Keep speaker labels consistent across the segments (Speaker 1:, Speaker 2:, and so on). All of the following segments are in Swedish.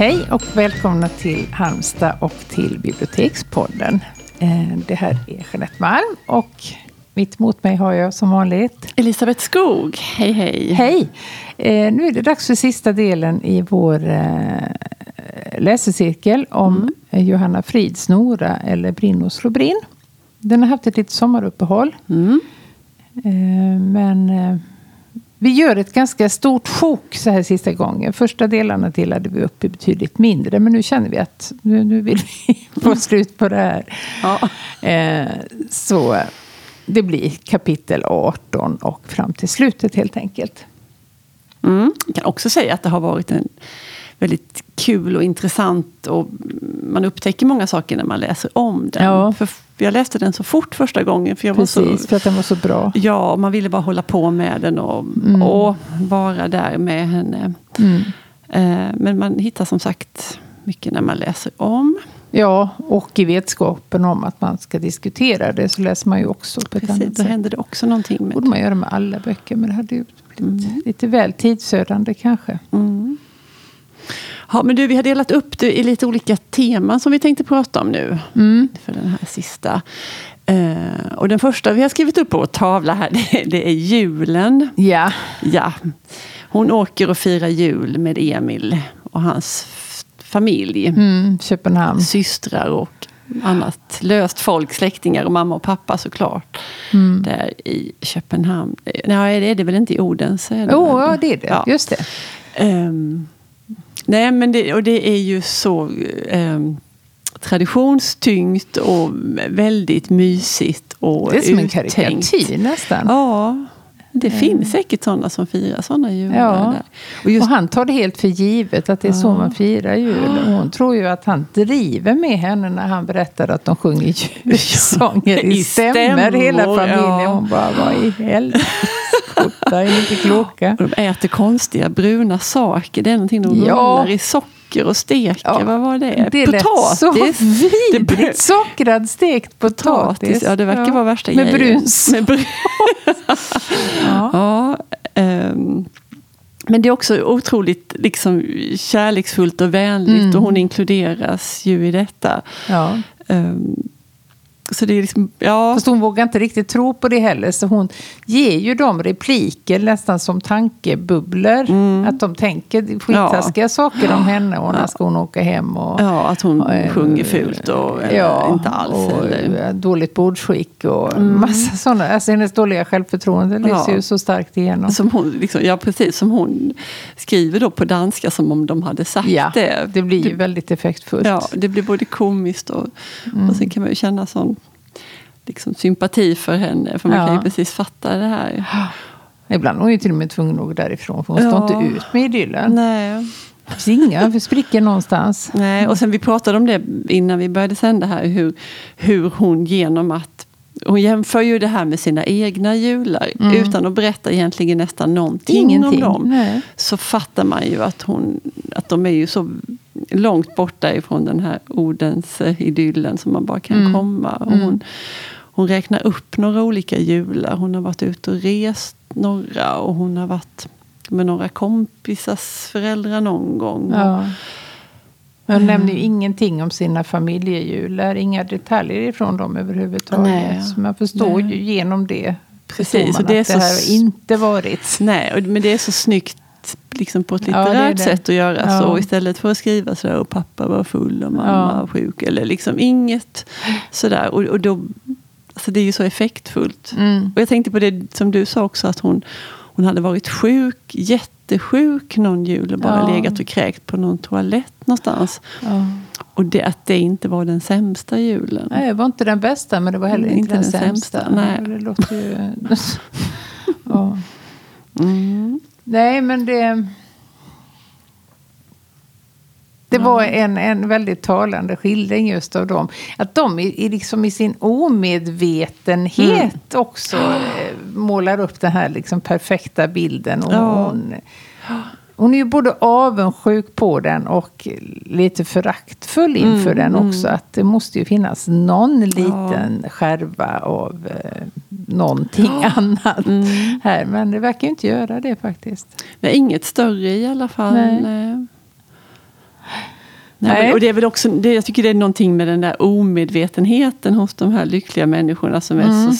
Speaker 1: Hej och välkomna till Halmstad och till Bibliotekspodden. Eh, det här är Jeanette Malm och mitt emot mig har jag som vanligt
Speaker 2: Elisabeth Skog. Hej hej!
Speaker 1: Hej! Eh, nu är det dags för sista delen i vår eh, läsecirkel om mm. Johanna Frids Nora eller Brynolfs Slobrin. Den har haft ett litet sommaruppehåll. Mm. Men vi gör ett ganska stort sjok så här sista gången. Första delarna delade vi upp i betydligt mindre. Men nu känner vi att nu, nu vill vi få slut på det här. Ja. Eh, så det blir kapitel 18 och fram till slutet helt enkelt.
Speaker 2: Mm. Jag kan också säga att det har varit en väldigt kul och intressant. Och man upptäcker många saker när man läser om den. Ja. För jag läste den så fort första gången. För jag
Speaker 1: Precis,
Speaker 2: var
Speaker 1: så, för att den var så bra.
Speaker 2: Ja, man ville bara hålla på med den och, mm. och vara där med henne. Mm. Eh, men man hittar som sagt mycket när man läser om.
Speaker 1: Ja, och i vetskapen om att man ska diskutera det så läser man ju också på ett
Speaker 2: Precis,
Speaker 1: annat
Speaker 2: då
Speaker 1: sätt.
Speaker 2: händer det också någonting.
Speaker 1: Det borde man göra med alla böcker, men det hade ju blivit mm. lite väl tidsödande kanske.
Speaker 2: Mm. Ja, men du, vi har delat upp det i lite olika teman som vi tänkte prata om nu. Mm. För den här sista. Uh, och den första vi har skrivit upp på vår tavla här, det, det är julen.
Speaker 1: Ja.
Speaker 2: ja. Hon åker och firar jul med Emil och hans familj.
Speaker 1: Mm, Köpenhamn.
Speaker 2: Systrar och annat löst folk, släktingar och mamma och pappa såklart. Mm. Där i Köpenhamn. Nej, det är det väl inte i Odense?
Speaker 1: Jo, oh, det är det. Ja. Just det. Um,
Speaker 2: Nej, men det, och det är ju så eh, traditionstyngt och väldigt mysigt. Och
Speaker 1: det är som uttänkt. en karikatyr nästan.
Speaker 2: Ja, det mm. finns säkert sådana som firar sådana jular. Ja.
Speaker 1: Och, just, och, han tar det helt för givet att det är ja. så man firar jul. Och hon tror ju att han driver med henne när han berättar att de sjunger julsånger i, I stämmer. Hela familjen. Ja. Hon bara, vad i helvete är inte kloka.
Speaker 2: Och de äter konstiga bruna saker. Det är någonting de ja. rullar i socker och steker. Ja. Vad var det?
Speaker 1: Det potatis. så vidrigt. Sockrad stekt potatis.
Speaker 2: Ja, det verkar ja. vara värsta
Speaker 1: Med bruns.
Speaker 2: Med bruns. ja. ja um. Men det är också otroligt liksom, kärleksfullt och vänligt mm. och hon inkluderas ju i detta. Ja. Um,
Speaker 1: så det är liksom, ja. Fast hon vågar inte riktigt tro på det heller. Så hon ger ju dem repliker nästan som tankebubblor. Mm. Att de tänker skittaskiga ja. saker om henne och när ska hon åka hem. Och,
Speaker 2: ja, att hon och, eh, sjunger fult och ja, inte alls.
Speaker 1: Och eller. dåligt bordsskick och mm. massa sådana. Alltså hennes dåliga självförtroende lyser ja. ju så starkt igenom.
Speaker 2: Som hon, liksom, ja, precis. Som hon skriver då på danska som om de hade sagt
Speaker 1: ja,
Speaker 2: det.
Speaker 1: Det blir ju väldigt effektfullt.
Speaker 2: Ja, det blir både komiskt och, mm. och sen kan man ju känna sån liksom, sympati för henne. För man ja. kan ju precis fatta det här.
Speaker 1: Ibland är hon ju till och med tvungen att gå därifrån. För hon ja. står inte ut med idyllen.
Speaker 2: Nej.
Speaker 1: Det finns inga sprickor någonstans.
Speaker 2: Nej, och sen vi pratade om det innan vi började sända här. Hur, hur hon genom att hon jämför ju det här med sina egna jular mm. utan att berätta egentligen nästan någonting Ingenting. om dem. Nej. Så fattar man ju att, hon, att de är ju så långt borta ifrån den här ordens idyllen som man bara kan mm. komma. Och hon, mm. Hon räknar upp några olika jular. Hon har varit ute och rest några och hon har varit med några kompisars föräldrar någon gång.
Speaker 1: Ja. Hon mm. nämner ju ingenting om sina familjejular. Inga detaljer ifrån dem överhuvudtaget. Nej. Så man förstår Nej. ju genom det.
Speaker 2: Precis,
Speaker 1: och det, är att det här har inte varit.
Speaker 2: Nej, men det är så snyggt liksom på ett litterärt ja, det det. sätt att göra ja. så. Istället för att skriva sådär och pappa var full och mamma ja. var sjuk. Eller liksom inget sådär. Och, och då, alltså det är ju så effektfullt. Mm. Och jag tänkte på det som du sa också. Att hon, hon hade varit sjuk, jättesjuk någon jul. Och bara ja. legat och kräkt på någon toalett någonstans. Ja. Och det, att det inte var den sämsta julen.
Speaker 1: Nej, det var inte den bästa men det var heller inte, inte den, den sämsta. sämsta.
Speaker 2: Nej.
Speaker 1: Det låter ju... ja. Mm. Nej, men det... Det var en, en väldigt talande skildring just av dem. Att de i, liksom i sin omedvetenhet mm. också eh, målar upp den här liksom perfekta bilden. Och ja. hon, hon är ju både avundsjuk på den och lite föraktfull inför mm, den också. Mm. Att det måste ju finnas någon liten ja. skärva av eh, någonting ja. annat mm. här. Men det verkar ju inte göra det faktiskt.
Speaker 2: Nej, inget större i alla fall. Nej. Nej. och det är väl också, det, jag tycker det är någonting med den där omedvetenheten hos de här lyckliga människorna som är mm. så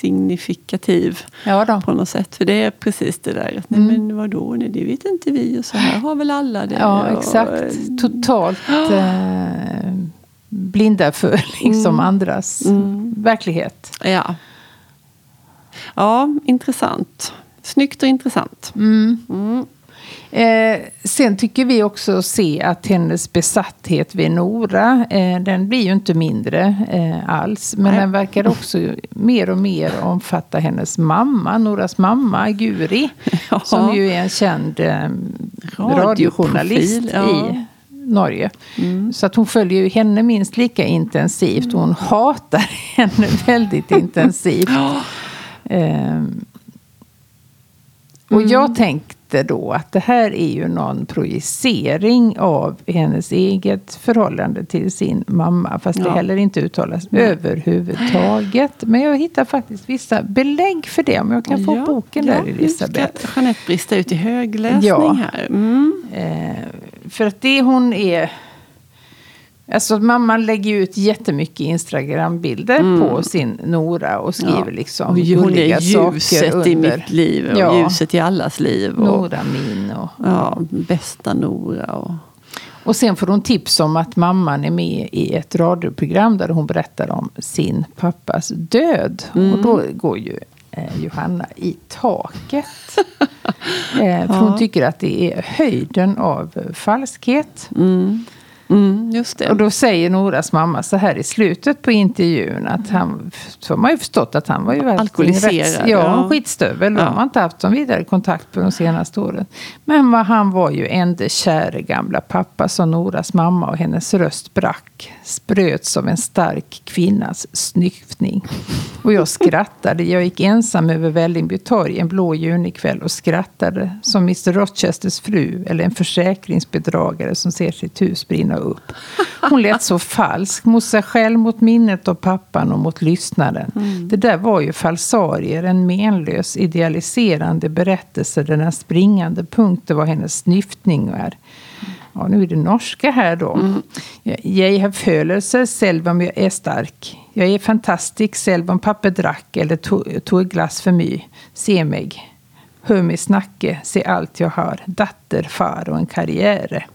Speaker 2: signifikativ ja på något sätt. För det är precis det där, nej mm. men vadå, nej, det vet inte vi och så här har väl alla det.
Speaker 1: Ja, exakt. Totalt eh, blinda för liksom mm. andras mm. verklighet.
Speaker 2: Ja. ja, intressant. Snyggt och intressant.
Speaker 1: Mm. mm. Eh, sen tycker vi också se att hennes besatthet vid Nora, eh, den blir ju inte mindre eh, alls. Men Nej. den verkar också mer och mer omfatta hennes mamma, Noras mamma, Guri. Ja. Som ju är en känd eh, radiojournalist ja. i Norge. Mm. Så att hon följer ju henne minst lika intensivt. Hon hatar henne väldigt intensivt. Ehm, och jag mm. Tänkte då att det här är ju någon projicering av hennes eget förhållande till sin mamma. Fast ja. det heller inte uttalas Nej. överhuvudtaget. Men jag hittar faktiskt vissa belägg för det. Om jag kan få ja, boken ja, där Elisabeth.
Speaker 2: Nu ska Jeanette brista ut i högläsning ja. här. Mm.
Speaker 1: Eh, för att det hon är Alltså mamman lägger ut jättemycket Instagrambilder mm. på sin Nora och skriver ja. liksom och
Speaker 2: Hon är ljuset i mitt liv och ja. ljuset i allas liv. Och,
Speaker 1: Nora min och...
Speaker 2: Ja, bästa Nora. Och,
Speaker 1: och sen får hon tips om att mamman är med i ett radioprogram där hon berättar om sin pappas död. Mm. Och då går ju eh, Johanna i taket. eh, för ja. hon tycker att det är höjden av falskhet.
Speaker 2: Mm. Mm, just det.
Speaker 1: Och då säger Noras mamma så här i slutet på intervjun att han, så har man ju förstått att han var ju
Speaker 2: alkoholiserad.
Speaker 1: ja, ja. skitstövel. Ja. De har inte haft någon vidare kontakt på de senaste åren. Men han var ju ende käre gamla pappa, sa Noras mamma och hennes röst brack. Spröts av en stark kvinnas snyftning. Och jag skrattade. Jag gick ensam över Vällingby torg en blå junikväll och skrattade som Mr Rochesters fru eller en försäkringsbedragare som ser sitt hus brinna upp. Hon lät så falsk mot sig själv, mot minnet av pappan och mot lyssnaren. Mm. Det där var ju falsarier, en menlös idealiserande berättelse där den springande punkten var hennes snyftningar. Ja, nu är det norska här då. Mm. Jag har følelser selv om jag är stark. Jag är fantastisk selv om pappa drack eller tog, tog glass för mycket. Se mig. Hör mig snacka, se allt jag har. Datter, far och en karriär.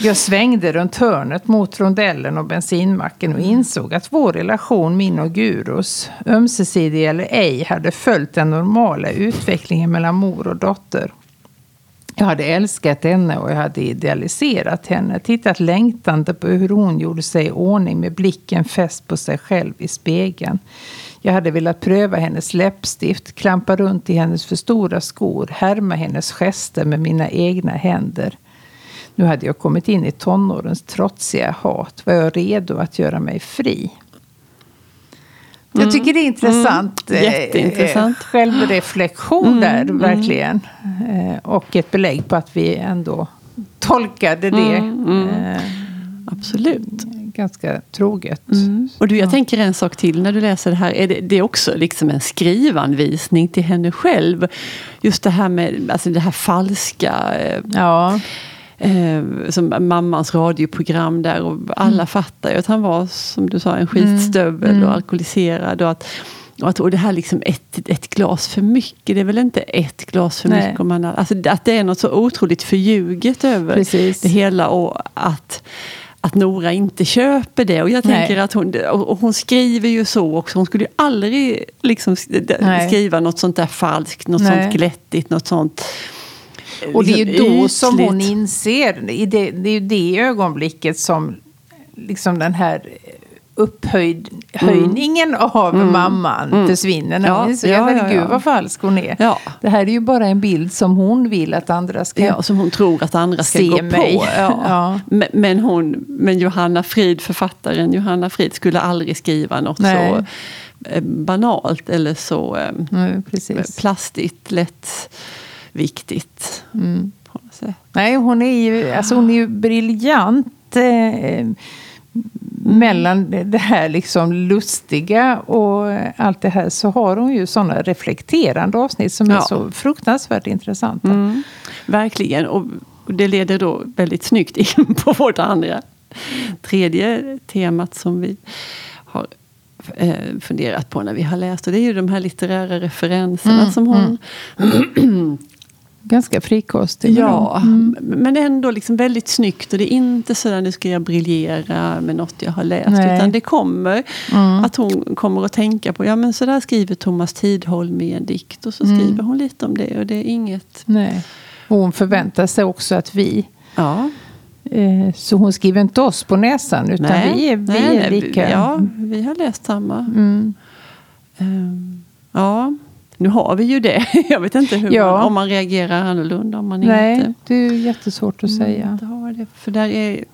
Speaker 1: Jag svängde runt hörnet mot rondellen och bensinmacken och insåg att vår relation, min och Gurus, ömsesidig eller ej, hade följt den normala utvecklingen mellan mor och dotter. Jag hade älskat henne och jag hade idealiserat henne. Tittat längtande på hur hon gjorde sig i ordning med blicken fäst på sig själv i spegeln. Jag hade velat pröva hennes läppstift, klampa runt i hennes för stora skor, härma hennes gester med mina egna händer. Nu hade jag kommit in i tonårens trotsiga hat. Var jag redo att göra mig fri? Mm. Jag tycker det är intressant.
Speaker 2: Mm. Jätteintressant.
Speaker 1: Eh, självreflektion mm. där, mm. verkligen. Eh, och ett belägg på att vi ändå tolkade det.
Speaker 2: Mm. Mm. Eh,
Speaker 1: Absolut. Ganska troget.
Speaker 2: Och du, jag ja. tänker en sak till när du läser det här. Är det, det är också liksom en skrivanvisning till henne själv. Just det här med alltså det här falska.
Speaker 1: Ja
Speaker 2: eh, som mammans radioprogram där. Och alla mm. fattar ju att han var, som du sa, en skitstövel mm. och alkoholiserad. Och att, och, att, och det här liksom ett, ett glas för mycket, det är väl inte ett glas för Nej. mycket? Om man, alltså att det är något så otroligt förljuget över
Speaker 1: Precis.
Speaker 2: det hela. Och att att Nora inte köper det. Och jag tänker att hon, och hon skriver ju så också. Hon skulle ju aldrig liksom skriva något sånt där falskt, något Nej. sånt glättigt, något sånt
Speaker 1: och det är ju då ytligt. som hon inser, i det, det är ju det ögonblicket som liksom den här upphöjningen mm. av mm. mamman mm. försvinner. När hon inser, ja, ja, ja. gud vad falsk hon är. Ja. Det här är ju bara en bild som hon vill att andra ska
Speaker 2: ja, som hon tror att andra ska gå mig. på. Ja. Men, men, hon, men Johanna Frid, författaren Johanna Frid, skulle aldrig skriva något Nej. så eh, banalt eller så eh, plastigt, lätt viktigt.
Speaker 1: Mm. Nej, hon är ju, alltså hon är ju briljant. Eh, mellan det här liksom lustiga och allt det här så har hon ju sådana reflekterande avsnitt som ja. är så fruktansvärt intressanta. Mm.
Speaker 2: Verkligen. Och det leder då väldigt snyggt in på vårt andra tredje temat som vi har eh, funderat på när vi har läst. Och det är ju de här litterära referenserna mm, som hon
Speaker 1: mm. Ganska frikostig.
Speaker 2: Ja, mm. men ändå liksom väldigt snyggt. Och det är inte så att nu ska jag briljera med något jag har läst. Nej. Utan det kommer mm. att hon kommer att tänka på, ja men så där skriver Thomas Tidholm i en dikt. Och så mm. skriver hon lite om det. Och det är inget...
Speaker 1: Nej. Hon förväntar sig också att vi
Speaker 2: ja.
Speaker 1: Eh, så hon skriver inte oss på näsan utan nej, vi är, vi nej, är lika.
Speaker 2: Ja, vi har läst samma. Mm. Um, ja, nu har vi ju det. Jag vet inte hur ja. man, om man reagerar annorlunda. Om man
Speaker 1: nej,
Speaker 2: inte...
Speaker 1: det är jättesvårt att säga.
Speaker 2: Mm, det, för där är,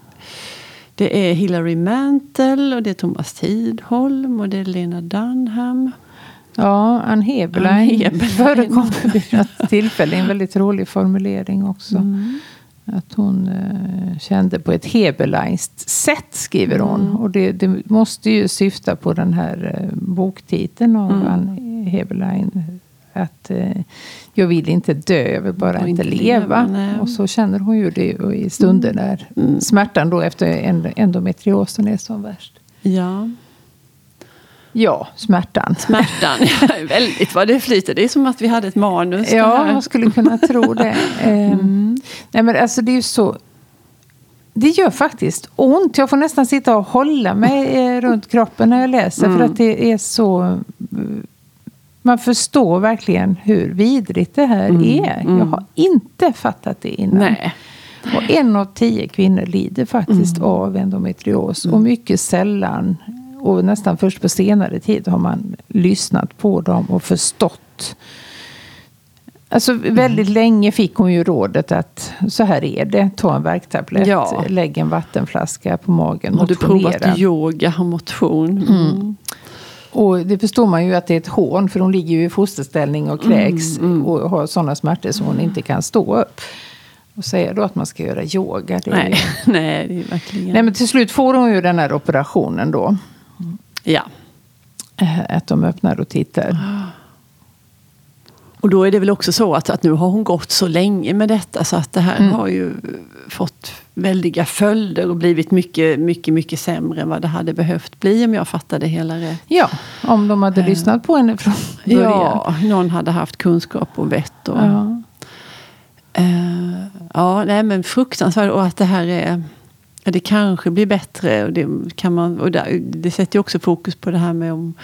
Speaker 2: det är Hilary Mantel och det är Thomas Tidholm och det är Lena Dunham.
Speaker 1: Ja, Ann Heberlein förekommer vid något tillfälle. En väldigt rolig formulering också. Mm. Att hon eh, kände på ett Heberleinskt sätt, skriver hon. Mm. Och det, det, måste ju syfta på den här eh, boktiteln av mm. Ann Heberlein. Att eh, jag vill inte dö, jag vill bara inte, inte leva. leva och så känner hon ju det i stunder mm. när mm. smärtan då efter endometriosen är som värst.
Speaker 2: Ja.
Speaker 1: Ja, smärtan.
Speaker 2: Smärtan, väldigt vad det flyter. Det är som att vi hade ett manus.
Speaker 1: Ja, man skulle kunna tro det. mm. Nej, men alltså det är ju så... Det gör faktiskt ont. Jag får nästan sitta och hålla mig eh, runt kroppen när jag läser. Mm. För att det är så... Man förstår verkligen hur vidrigt det här mm. är. Jag mm. har inte fattat det innan.
Speaker 2: Nej.
Speaker 1: Och en av tio kvinnor lider faktiskt mm. av endometrios. Och mm. mycket sällan och nästan först på senare tid har man lyssnat på dem och förstått. Alltså väldigt mm. länge fick hon ju rådet att så här är det. Ta en värktablett, ja. lägg en vattenflaska på magen,
Speaker 2: Har du provat yoga och motion?
Speaker 1: Och det förstår man ju att det är ett hån för hon ligger ju i fosterställning och kräks mm, mm. och har sådana smärtor så hon inte kan stå upp. Och säga då att man ska göra yoga.
Speaker 2: Det nej, ju... nej, det är verkligen...
Speaker 1: Nej, men till slut får hon ju den här operationen då.
Speaker 2: Ja.
Speaker 1: Eh, att de öppnar och tittar.
Speaker 2: Och då är det väl också så att, att nu har hon gått så länge med detta så att det här mm. har ju fått väldiga följder och blivit mycket, mycket, mycket sämre än vad det hade behövt bli om jag fattade hela rätt.
Speaker 1: Ja, om de hade uh, lyssnat på henne från början.
Speaker 2: Ja, någon hade haft kunskap och vett. Och, ja. Uh, ja, nej men fruktansvärt. Och att det här är Ja, det kanske blir bättre. Och det, kan man, och där, det sätter ju också fokus på det här med om,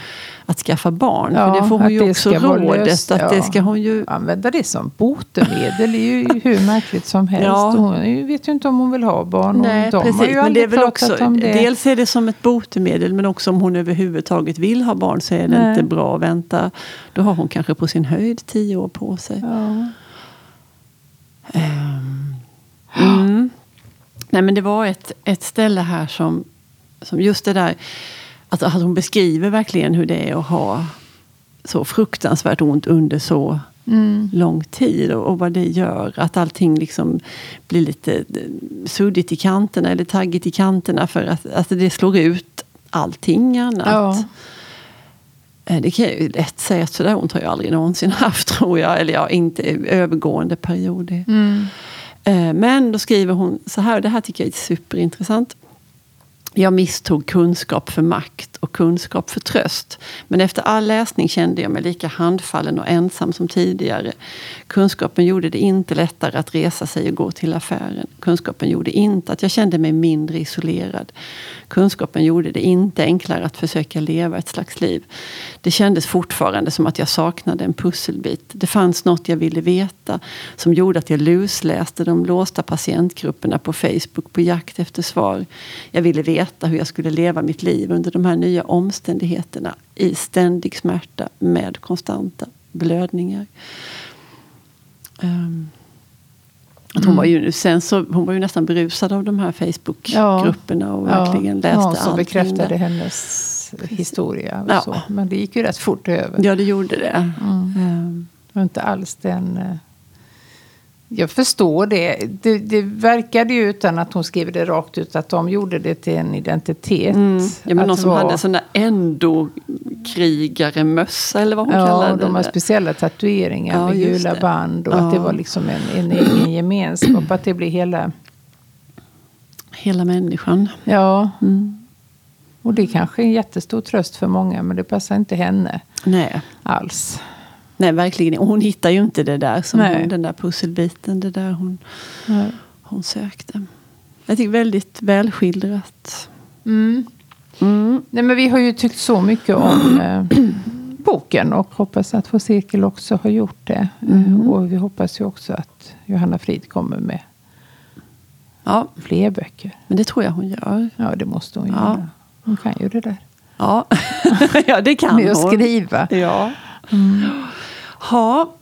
Speaker 2: att skaffa barn. Ja, för det får hon ju också rådet. Löst, att ja. det ska hon ju...
Speaker 1: Använda det som botemedel är ju hur märkligt som helst. Ja. Hon vet ju inte om hon vill ha barn.
Speaker 2: Nej, de precis. men det är väl också, det. Dels är det som ett botemedel men också om hon överhuvudtaget vill ha barn så är det Nej. inte bra att vänta. Då har hon kanske på sin höjd tio år på sig.
Speaker 1: Ja.
Speaker 2: Um, mm. Nej men det var ett, ett ställe här som, som just det där att, att hon beskriver verkligen hur det är att ha så fruktansvärt ont under så mm. lång tid och, och, vad det gör. Att allting liksom blir lite suddigt i kanterna eller taggigt i kanterna för att alltså det slår ut allting annat. Ja. Eh, det kan jag ju lätt säga att sådär ont har jag aldrig någonsin haft tror jag. Eller ja, inte övergående perioder.
Speaker 1: Mm.
Speaker 2: Eh, men då skriver hon så här, och det här tycker jag är superintressant. Jag misstog kunskap för makt och kunskap för tröst. Men efter all läsning kände jag mig lika handfallen och ensam som tidigare. Kunskapen gjorde det inte lättare att resa sig och gå till affären. Kunskapen gjorde inte att jag kände mig mindre isolerad. Kunskapen gjorde det inte enklare att försöka leva ett slags liv. Det kändes fortfarande som att jag saknade en pusselbit. Det fanns något jag ville veta som gjorde att jag lusläste de låsta patientgrupperna på Facebook på jakt efter svar. Jag ville veta hur jag skulle leva mitt liv under de här nya omständigheterna i ständig smärta med konstanta blödningar. Um, hon, var ju, sen så, hon var ju nästan berusad av de här Facebook-grupperna och ja, verkligen läste
Speaker 1: allt. Någon som bekräftade där. hennes historia. Och ja. Men det gick ju rätt fort över.
Speaker 2: Ja, det gjorde det.
Speaker 1: Mm. Um. Och inte alls den... Jag förstår det. det. det. verkade ju utan att hon skrev det rakt ut att de gjorde det till en identitet. Mm.
Speaker 2: Ja, men någon som var... hade en sån där ändå krigaremössa eller vad hon
Speaker 1: ja,
Speaker 2: kallade
Speaker 1: det. Ja, de har speciella tatueringar ja, med gula det. band och ja. att det var liksom en, en egen gemenskap. Att det blir hela...
Speaker 2: Hela människan.
Speaker 1: Ja. Mm. Och det är kanske är en jättestor tröst för många men det passar inte henne
Speaker 2: Nej.
Speaker 1: alls.
Speaker 2: Nej, verkligen Och hon hittar ju inte det där som hon, den där pusselbiten. Det där hon, hon sökte. Jag tycker väldigt välskildrat.
Speaker 1: Mm. Mm. Nej, men vi har ju tyckt så mycket om eh, boken och hoppas att Vår cirkel också har gjort det. Mm. Och vi hoppas ju också att Johanna Frid kommer med ja. fler böcker.
Speaker 2: Men det tror jag hon gör.
Speaker 1: Ja, det måste hon ja. göra. Hon kan ju det där.
Speaker 2: Ja, ja det kan
Speaker 1: hon. Med att skriva.
Speaker 2: Ja. Mm. Ja,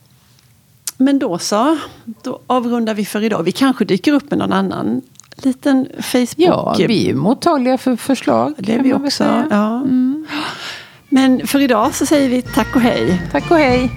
Speaker 2: men då så. Då avrundar vi för idag. Vi kanske dyker upp med någon annan liten Facebook...
Speaker 1: Ja, vi är mottagliga för förslag.
Speaker 2: Det är vi också. Ja. Mm. Men för idag så säger vi tack och hej.
Speaker 1: Tack och hej.